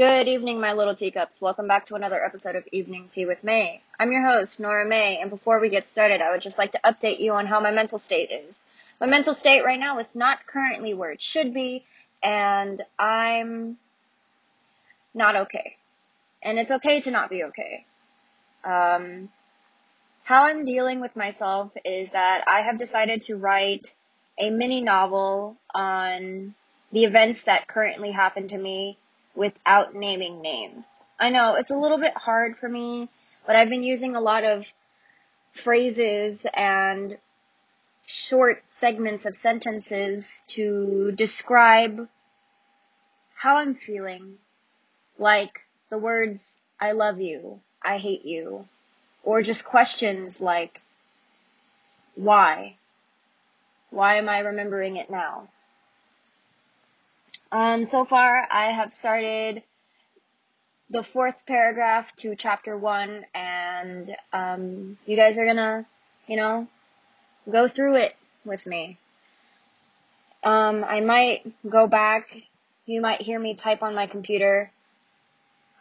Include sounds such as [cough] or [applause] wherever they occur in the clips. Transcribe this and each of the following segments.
Good evening, my little teacups. Welcome back to another episode of Evening Tea with May. I'm your host, Nora May, and before we get started, I would just like to update you on how my mental state is. My mental state right now is not currently where it should be, and I'm not okay. And it's okay to not be okay. Um, how I'm dealing with myself is that I have decided to write a mini novel on the events that currently happen to me without naming names. I know it's a little bit hard for me, but I've been using a lot of phrases and short segments of sentences to describe how I'm feeling. Like the words, I love you, I hate you, or just questions like, why? Why am I remembering it now? Um, so far, I have started the fourth paragraph to chapter one, and um, you guys are gonna, you know, go through it with me. Um, I might go back. You might hear me type on my computer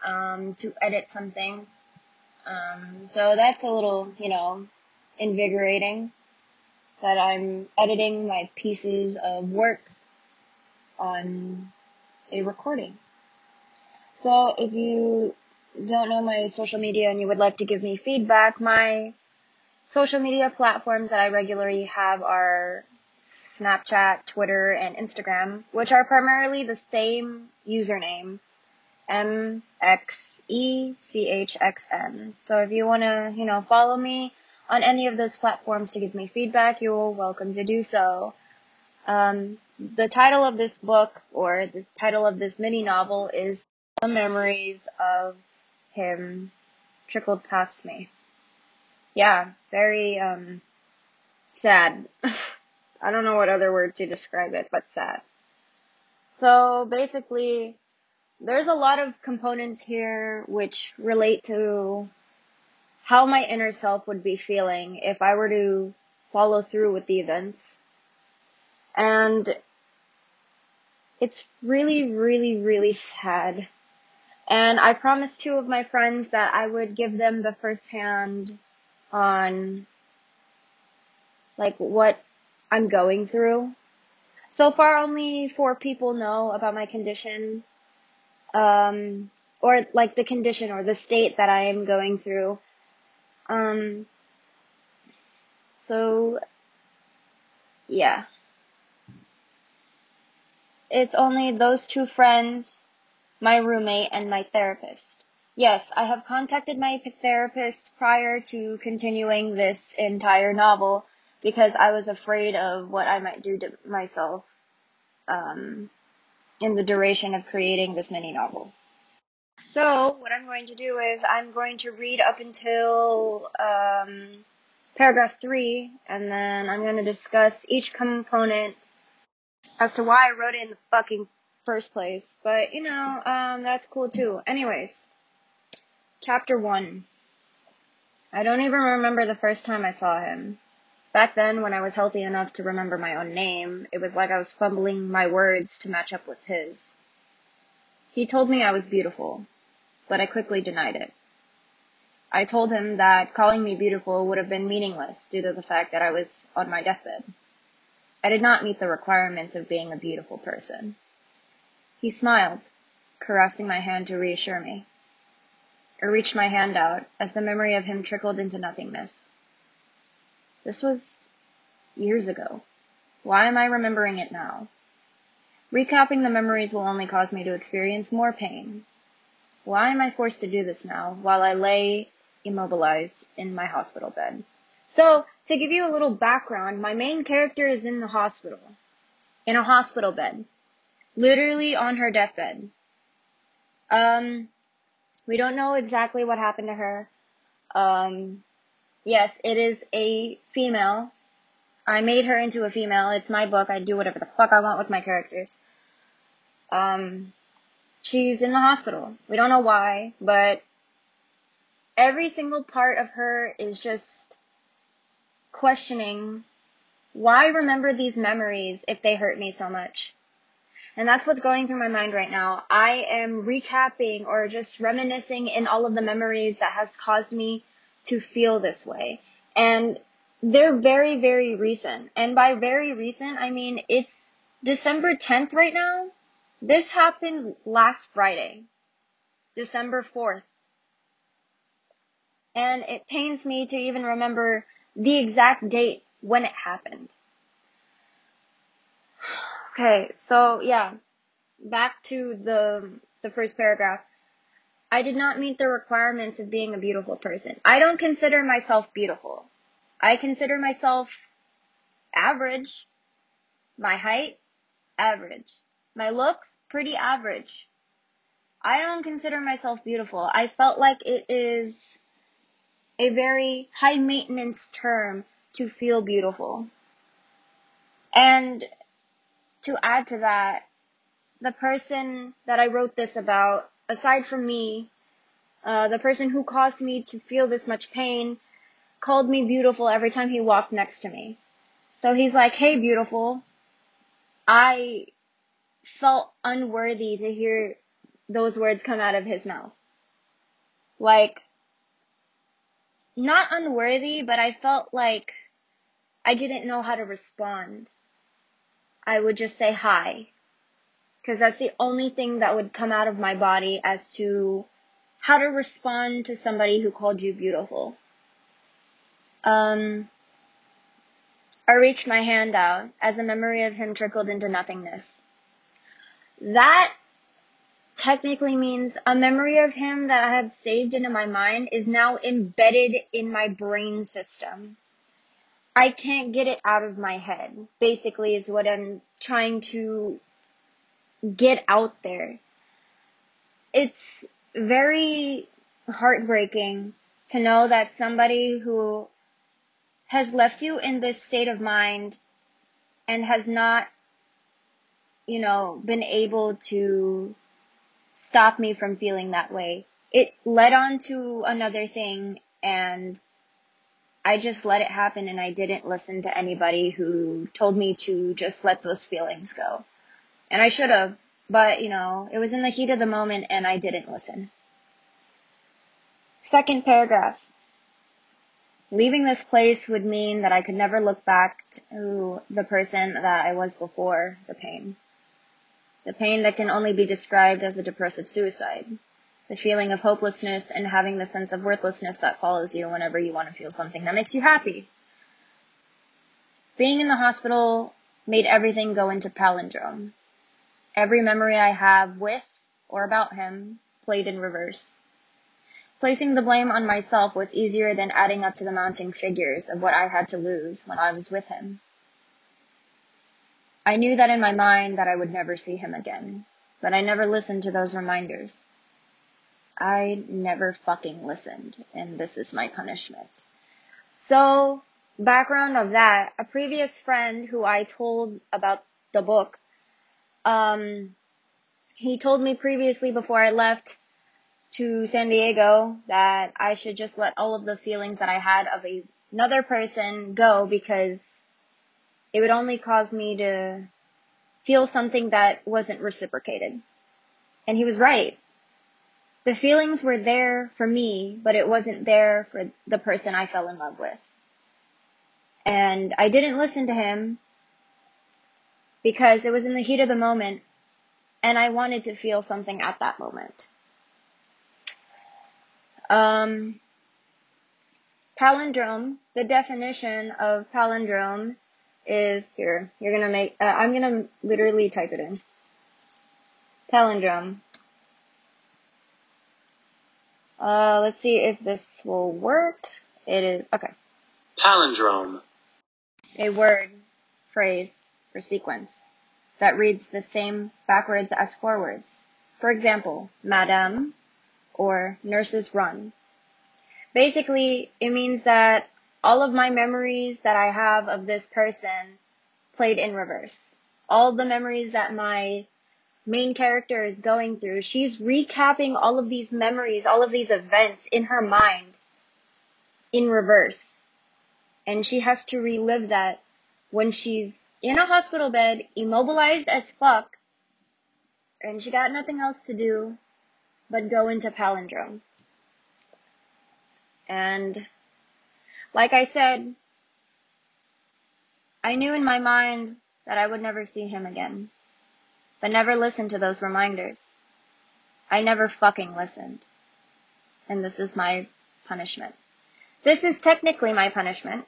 um, to edit something. Um, so that's a little, you know, invigorating that I'm editing my pieces of work on a recording. So if you don't know my social media and you would like to give me feedback, my social media platforms that I regularly have are Snapchat, Twitter, and Instagram, which are primarily the same username, M X E C H X N. So if you want to, you know, follow me on any of those platforms to give me feedback, you're welcome to do so. Um, the title of this book or the title of this mini novel is The Memories of Him Trickled Past Me. Yeah, very um sad. [laughs] I don't know what other word to describe it, but sad. So basically, there's a lot of components here which relate to how my inner self would be feeling if I were to follow through with the events. And it's really, really, really sad. And I promised two of my friends that I would give them the first hand on like what I'm going through. So far only four people know about my condition. Um, or like the condition or the state that I am going through. Um, so yeah it's only those two friends, my roommate, and my therapist. Yes, I have contacted my therapist prior to continuing this entire novel because I was afraid of what I might do to myself um, in the duration of creating this mini novel. So, what I'm going to do is I'm going to read up until um, paragraph 3, and then I'm going to discuss each component as to why I wrote it in the fucking first place. But, you know, um, that's cool too. Anyways, chapter 1. I don't even remember the first time I saw him. Back then, when I was healthy enough to remember my own name, it was like I was fumbling my words to match up with his. He told me I was beautiful, but I quickly denied it. I told him that calling me beautiful would have been meaningless due to the fact that I was on my deathbed. I did not meet the requirements of being a beautiful person. He smiled, caressing my hand to reassure me. I reached my hand out as the memory of him trickled into nothingness. This was years ago. Why am I remembering it now? Recapping the memories will only cause me to experience more pain. Why am I forced to do this now while I lay immobilized in my hospital bed? So, to give you a little background, my main character is in the hospital. In a hospital bed. Literally on her deathbed. Um, we don't know exactly what happened to her. Um, yes, it is a female. I made her into a female. It's my book. I do whatever the fuck I want with my characters. Um, she's in the hospital. We don't know why, but every single part of her is just questioning why remember these memories if they hurt me so much? And that's what's going through my mind right now. I am recapping or just reminiscing in all of the memories that has caused me to feel this way. And they're very, very recent. And by very recent, I mean it's December 10th right now. This happened last Friday, December 4th. And it pains me to even remember the exact date when it happened. [sighs] Okay, so yeah, back to the the first paragraph. I did not meet the requirements of being a beautiful person. I don't consider myself beautiful. I consider myself average. My height, average. My looks, pretty average. I don't consider myself beautiful. I felt like it is a very high maintenance term to feel beautiful. And to add to that, the person that I wrote this about, aside from me, uh, the person who caused me to feel this much pain, called me beautiful every time he walked next to me. So he's like, hey, beautiful. I felt unworthy to hear those words come out of his mouth. Like, not unworthy, but I felt like I didn't know how to respond. I would just say hi. Because that's the only thing that would come out of my body as to how to respond to somebody who called you beautiful. Um, I reached my hand out as a memory of him trickled into nothingness. That technically means a memory of him that I have saved into my mind is now embedded in my brain system. I can't get it out of my head, basically, is what I'm trying to get out there. It's very heartbreaking to know that somebody who has left you in this state of mind and has not, you know, been able to stop me from feeling that way. It led on to another thing and I just let it happen and I didn't listen to anybody who told me to just let those feelings go. And I should have, but you know, it was in the heat of the moment and I didn't listen. Second paragraph. Leaving this place would mean that I could never look back to the person that I was before the pain. The pain that can only be described as a depressive suicide. The feeling of hopelessness and having the sense of worthlessness that follows you whenever you want to feel something that makes you happy. Being in the hospital made everything go into palindrome. Every memory I have with or about him played in reverse. Placing the blame on myself was easier than adding up to the mounting figures of what I had to lose when I was with him. I knew that in my mind that I would never see him again, but I never listened to those reminders. I never fucking listened, and this is my punishment. So, background of that, a previous friend who I told about the book, um, he told me previously before I left to San Diego that I should just let all of the feelings that I had of a, another person go because it would only cause me to feel something that wasn't reciprocated. And he was right. The feelings were there for me, but it wasn't there for the person I fell in love with. And I didn't listen to him because it was in the heat of the moment and I wanted to feel something at that moment. Um, palindrome, the definition of palindrome is here. You're gonna make, uh, I'm gonna literally type it in. Palindrome. Uh, let's see if this will work. It is, okay. Palindrome. A word, phrase, or sequence that reads the same backwards as forwards. For example, madam, or nurses run. Basically, it means that all of my memories that I have of this person played in reverse. All the memories that my main character is going through, she's recapping all of these memories, all of these events in her mind in reverse. And she has to relive that when she's in a hospital bed, immobilized as fuck, and she got nothing else to do but go into palindrome. And like I said, I knew in my mind that I would never see him again, but never listened to those reminders. I never fucking listened. And this is my punishment. This is technically my punishment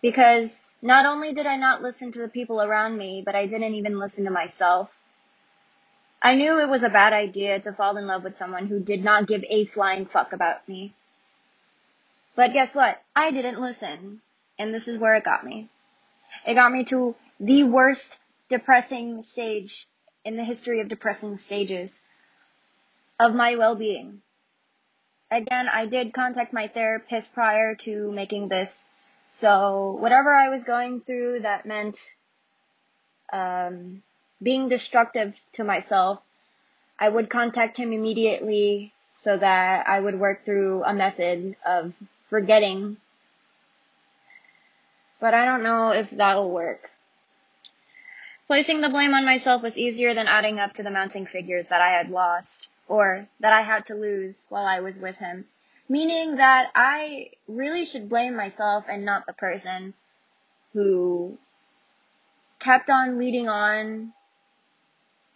because not only did I not listen to the people around me, but I didn't even listen to myself. I knew it was a bad idea to fall in love with someone who did not give a flying fuck about me. But guess what? I didn't listen. And this is where it got me. It got me to the worst depressing stage in the history of depressing stages of my well-being. Again, I did contact my therapist prior to making this. So whatever I was going through that meant um, being destructive to myself, I would contact him immediately so that I would work through a method of forgetting but I don't know if that'll work. Placing the blame on myself was easier than adding up to the mounting figures that I had lost, or that I had to lose while I was with him. Meaning that I really should blame myself and not the person who kept on leading on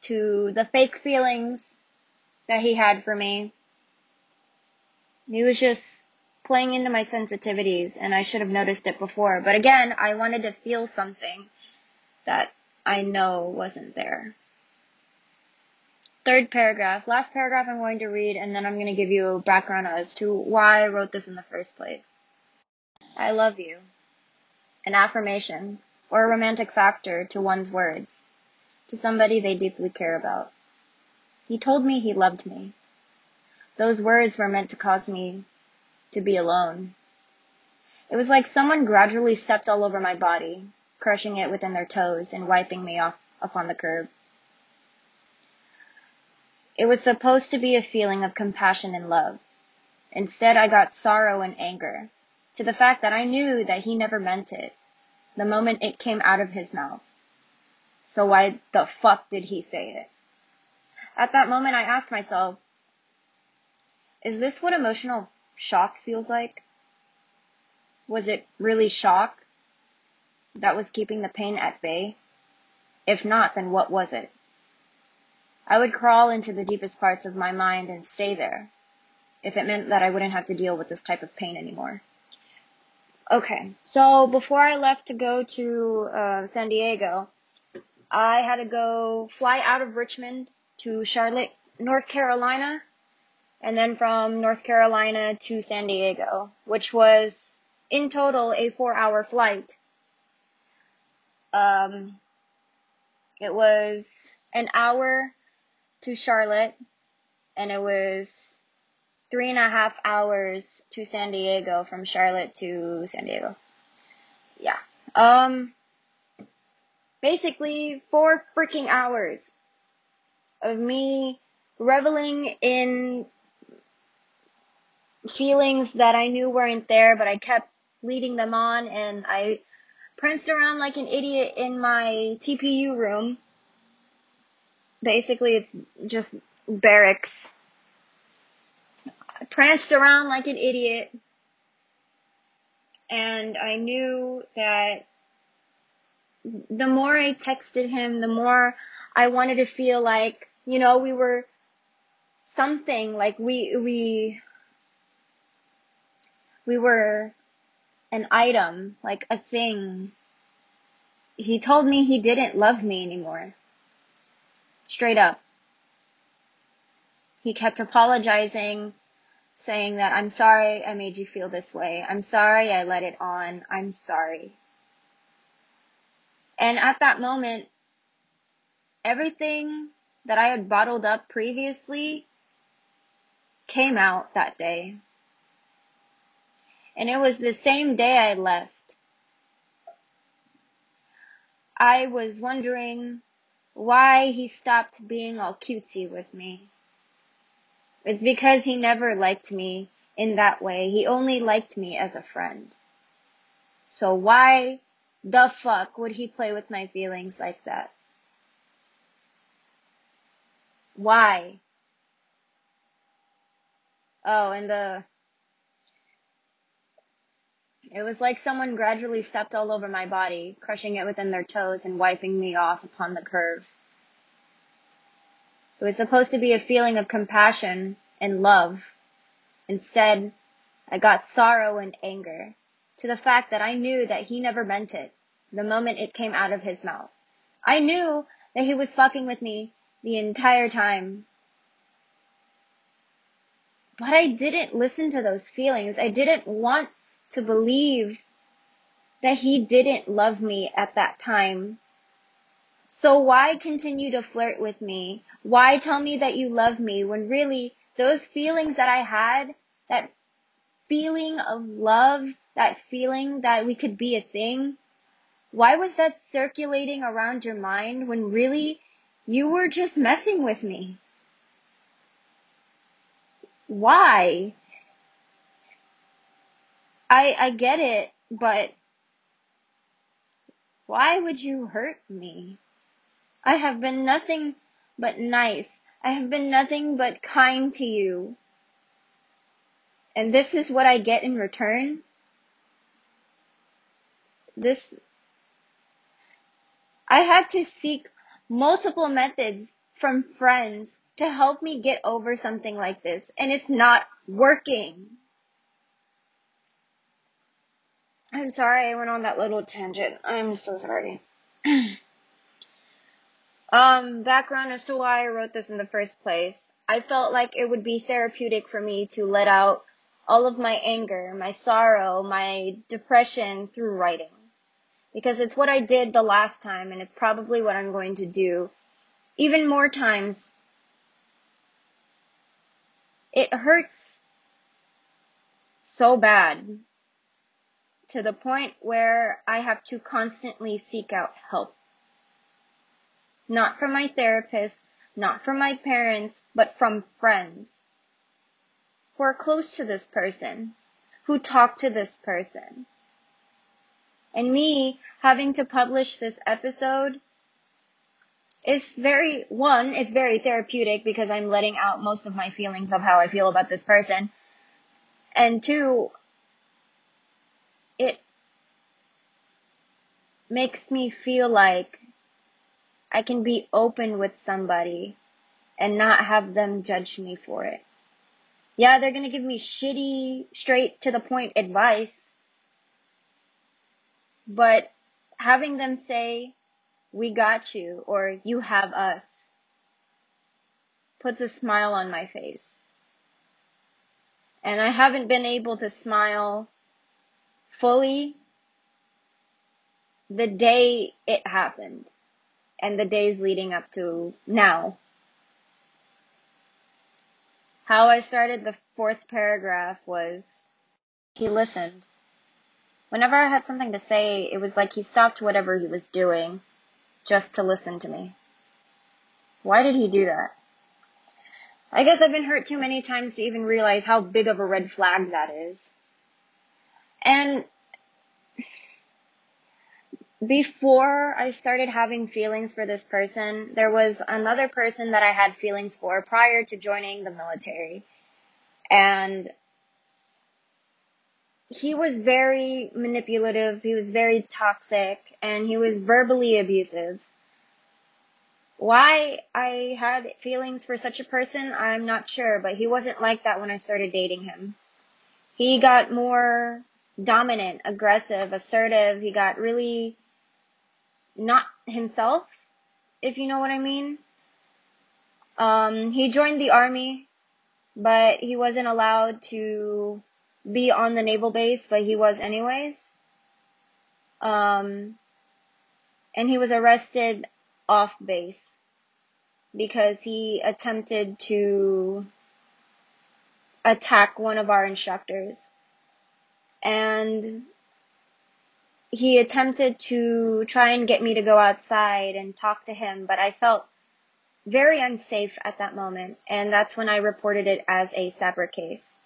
to the fake feelings that he had for me. He was just playing into my sensitivities and I should have noticed it before. But again, I wanted to feel something that I know wasn't there. Third paragraph, last paragraph I'm going to read and then I'm going to give you a background as to why I wrote this in the first place. I love you. An affirmation or a romantic factor to one's words, to somebody they deeply care about. He told me he loved me. Those words were meant to cause me to be alone. It was like someone gradually stepped all over my body, crushing it within their toes and wiping me off upon the curb. It was supposed to be a feeling of compassion and love. Instead, I got sorrow and anger to the fact that I knew that he never meant it the moment it came out of his mouth. So why the fuck did he say it? At that moment, I asked myself, is this what emotional shock feels like? Was it really shock that was keeping the pain at bay? If not, then what was it? I would crawl into the deepest parts of my mind and stay there if it meant that I wouldn't have to deal with this type of pain anymore. Okay, so before I left to go to uh, San Diego, I had to go fly out of Richmond to Charlotte, North Carolina, and then from North Carolina to San Diego, which was in total a four hour flight. Um, it was an hour to Charlotte, and it was three and a half hours to San Diego from Charlotte to San Diego. Yeah. Um, basically four freaking hours of me reveling in feelings that I knew weren't there, but I kept leading them on and I pranced around like an idiot in my TPU room. Basically, it's just barracks. I pranced around like an idiot and I knew that the more I texted him, the more I wanted to feel like, you know, we were something like we, we we were an item, like a thing. He told me he didn't love me anymore. Straight up. He kept apologizing, saying that I'm sorry I made you feel this way. I'm sorry I let it on. I'm sorry. And at that moment, everything that I had bottled up previously came out that day and it was the same day I left. I was wondering why he stopped being all cutesy with me. It's because he never liked me in that way. He only liked me as a friend. So why the fuck would he play with my feelings like that? Why? Oh, and the it was like someone gradually stepped all over my body, crushing it within their toes and wiping me off upon the curve. It was supposed to be a feeling of compassion and love. Instead, I got sorrow and anger to the fact that I knew that he never meant it the moment it came out of his mouth. I knew that he was fucking with me the entire time. But I didn't listen to those feelings. I didn't want to believe that he didn't love me at that time. So why continue to flirt with me? Why tell me that you love me when really those feelings that I had, that feeling of love, that feeling that we could be a thing, why was that circulating around your mind when really you were just messing with me? Why? I I get it, but why would you hurt me? I have been nothing but nice. I have been nothing but kind to you. And this is what I get in return? This I had to seek multiple methods from friends to help me get over something like this, and it's not working. I'm sorry I went on that little tangent. I'm so sorry. [clears throat] um, background as to why I wrote this in the first place. I felt like it would be therapeutic for me to let out all of my anger, my sorrow, my depression through writing. Because it's what I did the last time and it's probably what I'm going to do even more times. It hurts so bad to the point where I have to constantly seek out help. Not from my therapist, not from my parents, but from friends who are close to this person, who talk to this person. And me having to publish this episode is very, one, it's very therapeutic because I'm letting out most of my feelings of how I feel about this person. And two, it makes me feel like I can be open with somebody and not have them judge me for it. Yeah, they're gonna give me shitty, straight to the point advice, but having them say, we got you, or you have us, puts a smile on my face. And I haven't been able to smile fully the day it happened and the days leading up to now. How I started the fourth paragraph was he listened. Whenever I had something to say, it was like he stopped whatever he was doing just to listen to me. Why did he do that? I guess I've been hurt too many times to even realize how big of a red flag that is. And before I started having feelings for this person, there was another person that I had feelings for prior to joining the military. And he was very manipulative, he was very toxic, and he was verbally abusive. Why I had feelings for such a person, I'm not sure, but he wasn't like that when I started dating him. He got more dominant, aggressive, assertive. He got really not himself, if you know what I mean. Um, he joined the army, but he wasn't allowed to be on the naval base, but he was anyways. Um, and he was arrested off base because he attempted to attack one of our instructors. And he attempted to try and get me to go outside and talk to him, but I felt very unsafe at that moment, and that's when I reported it as a separate case.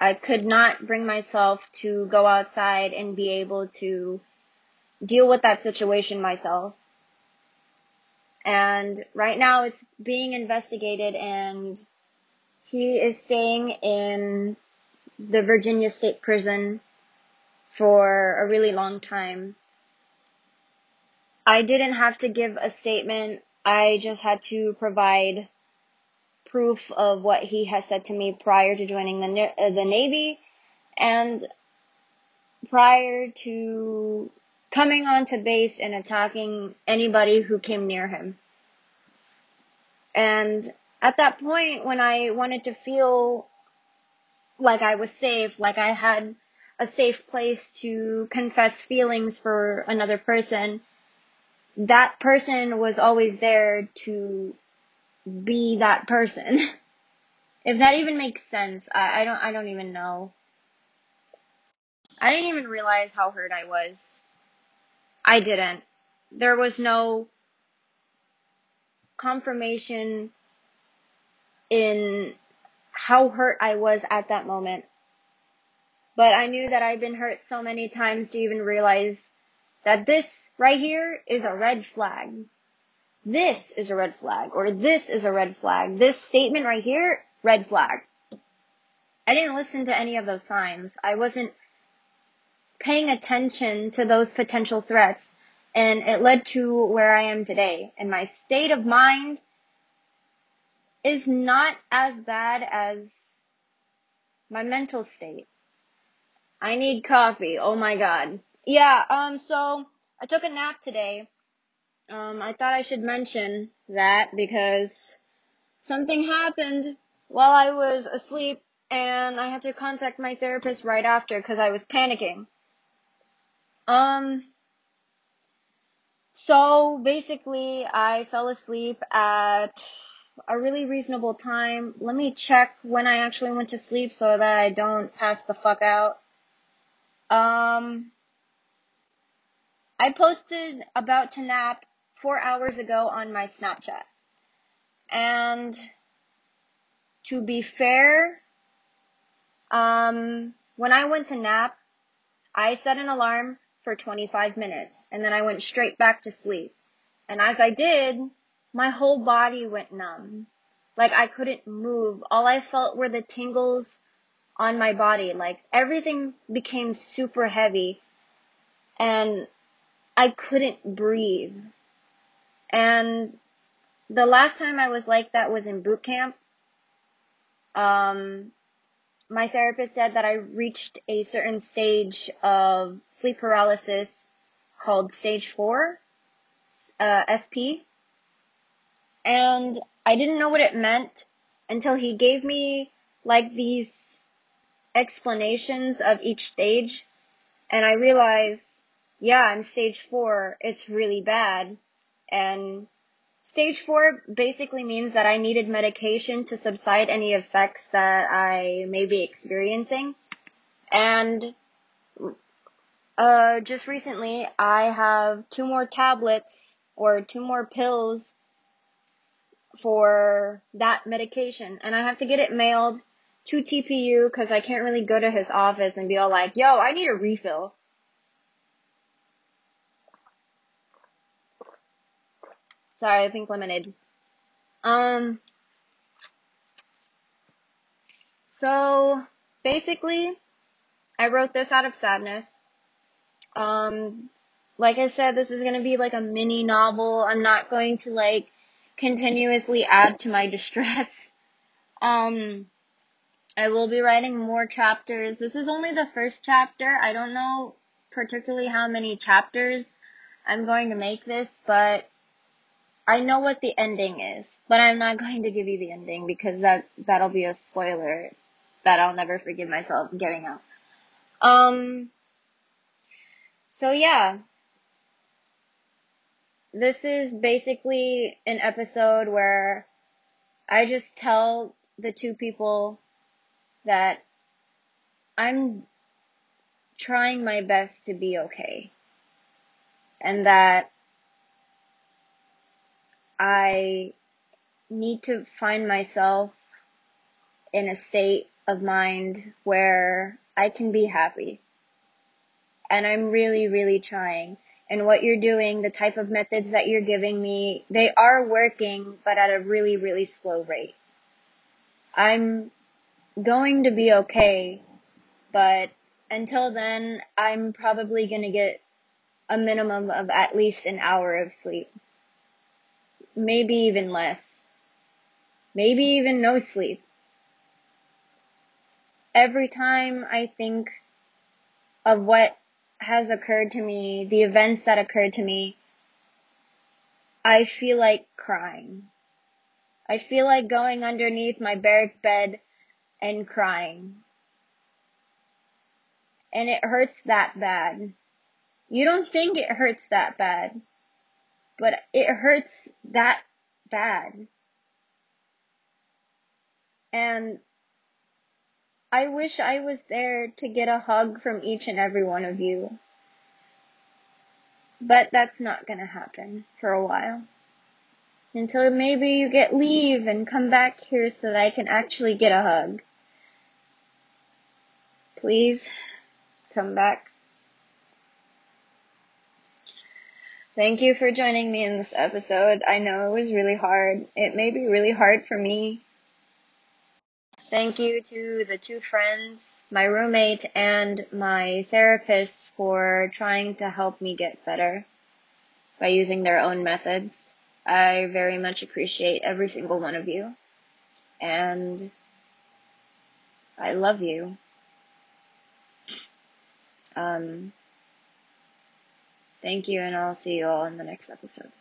I could not bring myself to go outside and be able to deal with that situation myself. And right now it's being investigated and he is staying in the Virginia State Prison for a really long time. I didn't have to give a statement. I just had to provide proof of what he has said to me prior to joining the uh, the Navy and prior to coming onto base and attacking anybody who came near him. And at that point, when I wanted to feel like I was safe, like I had a safe place to confess feelings for another person, that person was always there to be that person. [laughs] if that even makes sense, I, I don't I don't even know. I didn't even realize how hurt I was. I didn't. There was no confirmation in how hurt I was at that moment. But I knew that I'd been hurt so many times to even realize that this right here is a red flag. This is a red flag, or this is a red flag. This statement right here, red flag. I didn't listen to any of those signs. I wasn't paying attention to those potential threats, and it led to where I am today. And my state of mind is not as bad as my mental state. I need coffee. Oh my god. Yeah, um, so I took a nap today. Um, I thought I should mention that because something happened while I was asleep and I had to contact my therapist right after because I was panicking. Um, so basically I fell asleep at a really reasonable time. Let me check when I actually went to sleep so that I don't pass the fuck out. Um, I posted about to nap four hours ago on my Snapchat. And to be fair, um, when I went to nap, I set an alarm for 25 minutes and then I went straight back to sleep. And as I did, my whole body went numb. Like I couldn't move. All I felt were the tingles on my body. Like everything became super heavy and I couldn't breathe. And the last time I was like that was in boot camp. Um, my therapist said that I reached a certain stage of sleep paralysis called stage four, uh, SP. And I didn't know what it meant until he gave me like these explanations of each stage. And I realized yeah, I'm stage four. It's really bad. And stage four basically means that I needed medication to subside any effects that I may be experiencing. And uh, just recently, I have two more tablets or two more pills for that medication. And I have to get it mailed to TPU because I can't really go to his office and be all like, yo, I need a refill. Sorry, I think lemonade. Um, so basically, I wrote this out of sadness. Um, like I said, this is gonna be like a mini novel. I'm not going to like continuously add to my distress. [laughs] Um, I will be writing more chapters. This is only the first chapter. I don't know particularly how many chapters I'm going to make this, but I know what the ending is, but I'm not going to give you the ending because that that'll be a spoiler that I'll never forgive myself giving out. Um so yeah. This is basically an episode where I just tell the two people that I'm trying my best to be okay. And that I need to find myself in a state of mind where I can be happy. And I'm really, really trying. And what you're doing, the type of methods that you're giving me, they are working, but at a really, really slow rate. I'm going to be okay, but until then, I'm probably going to get a minimum of at least an hour of sleep. Maybe even less. Maybe even no sleep. Every time I think of what has occurred to me, the events that occurred to me, I feel like crying. I feel like going underneath my barrack bed and crying. And it hurts that bad. You don't think it hurts that bad, but it hurts that bad. And I wish I was there to get a hug from each and every one of you. But that's not gonna happen for a while. Until maybe you get leave and come back here so that I can actually get a hug. Please come back. Thank you for joining me in this episode. I know it was really hard. It may be really hard for me. Thank you to the two friends, my roommate and my therapist for trying to help me get better by using their own methods. I very much appreciate every single one of you. And I love you. Um, Thank you, and I'll see you all in the next episode.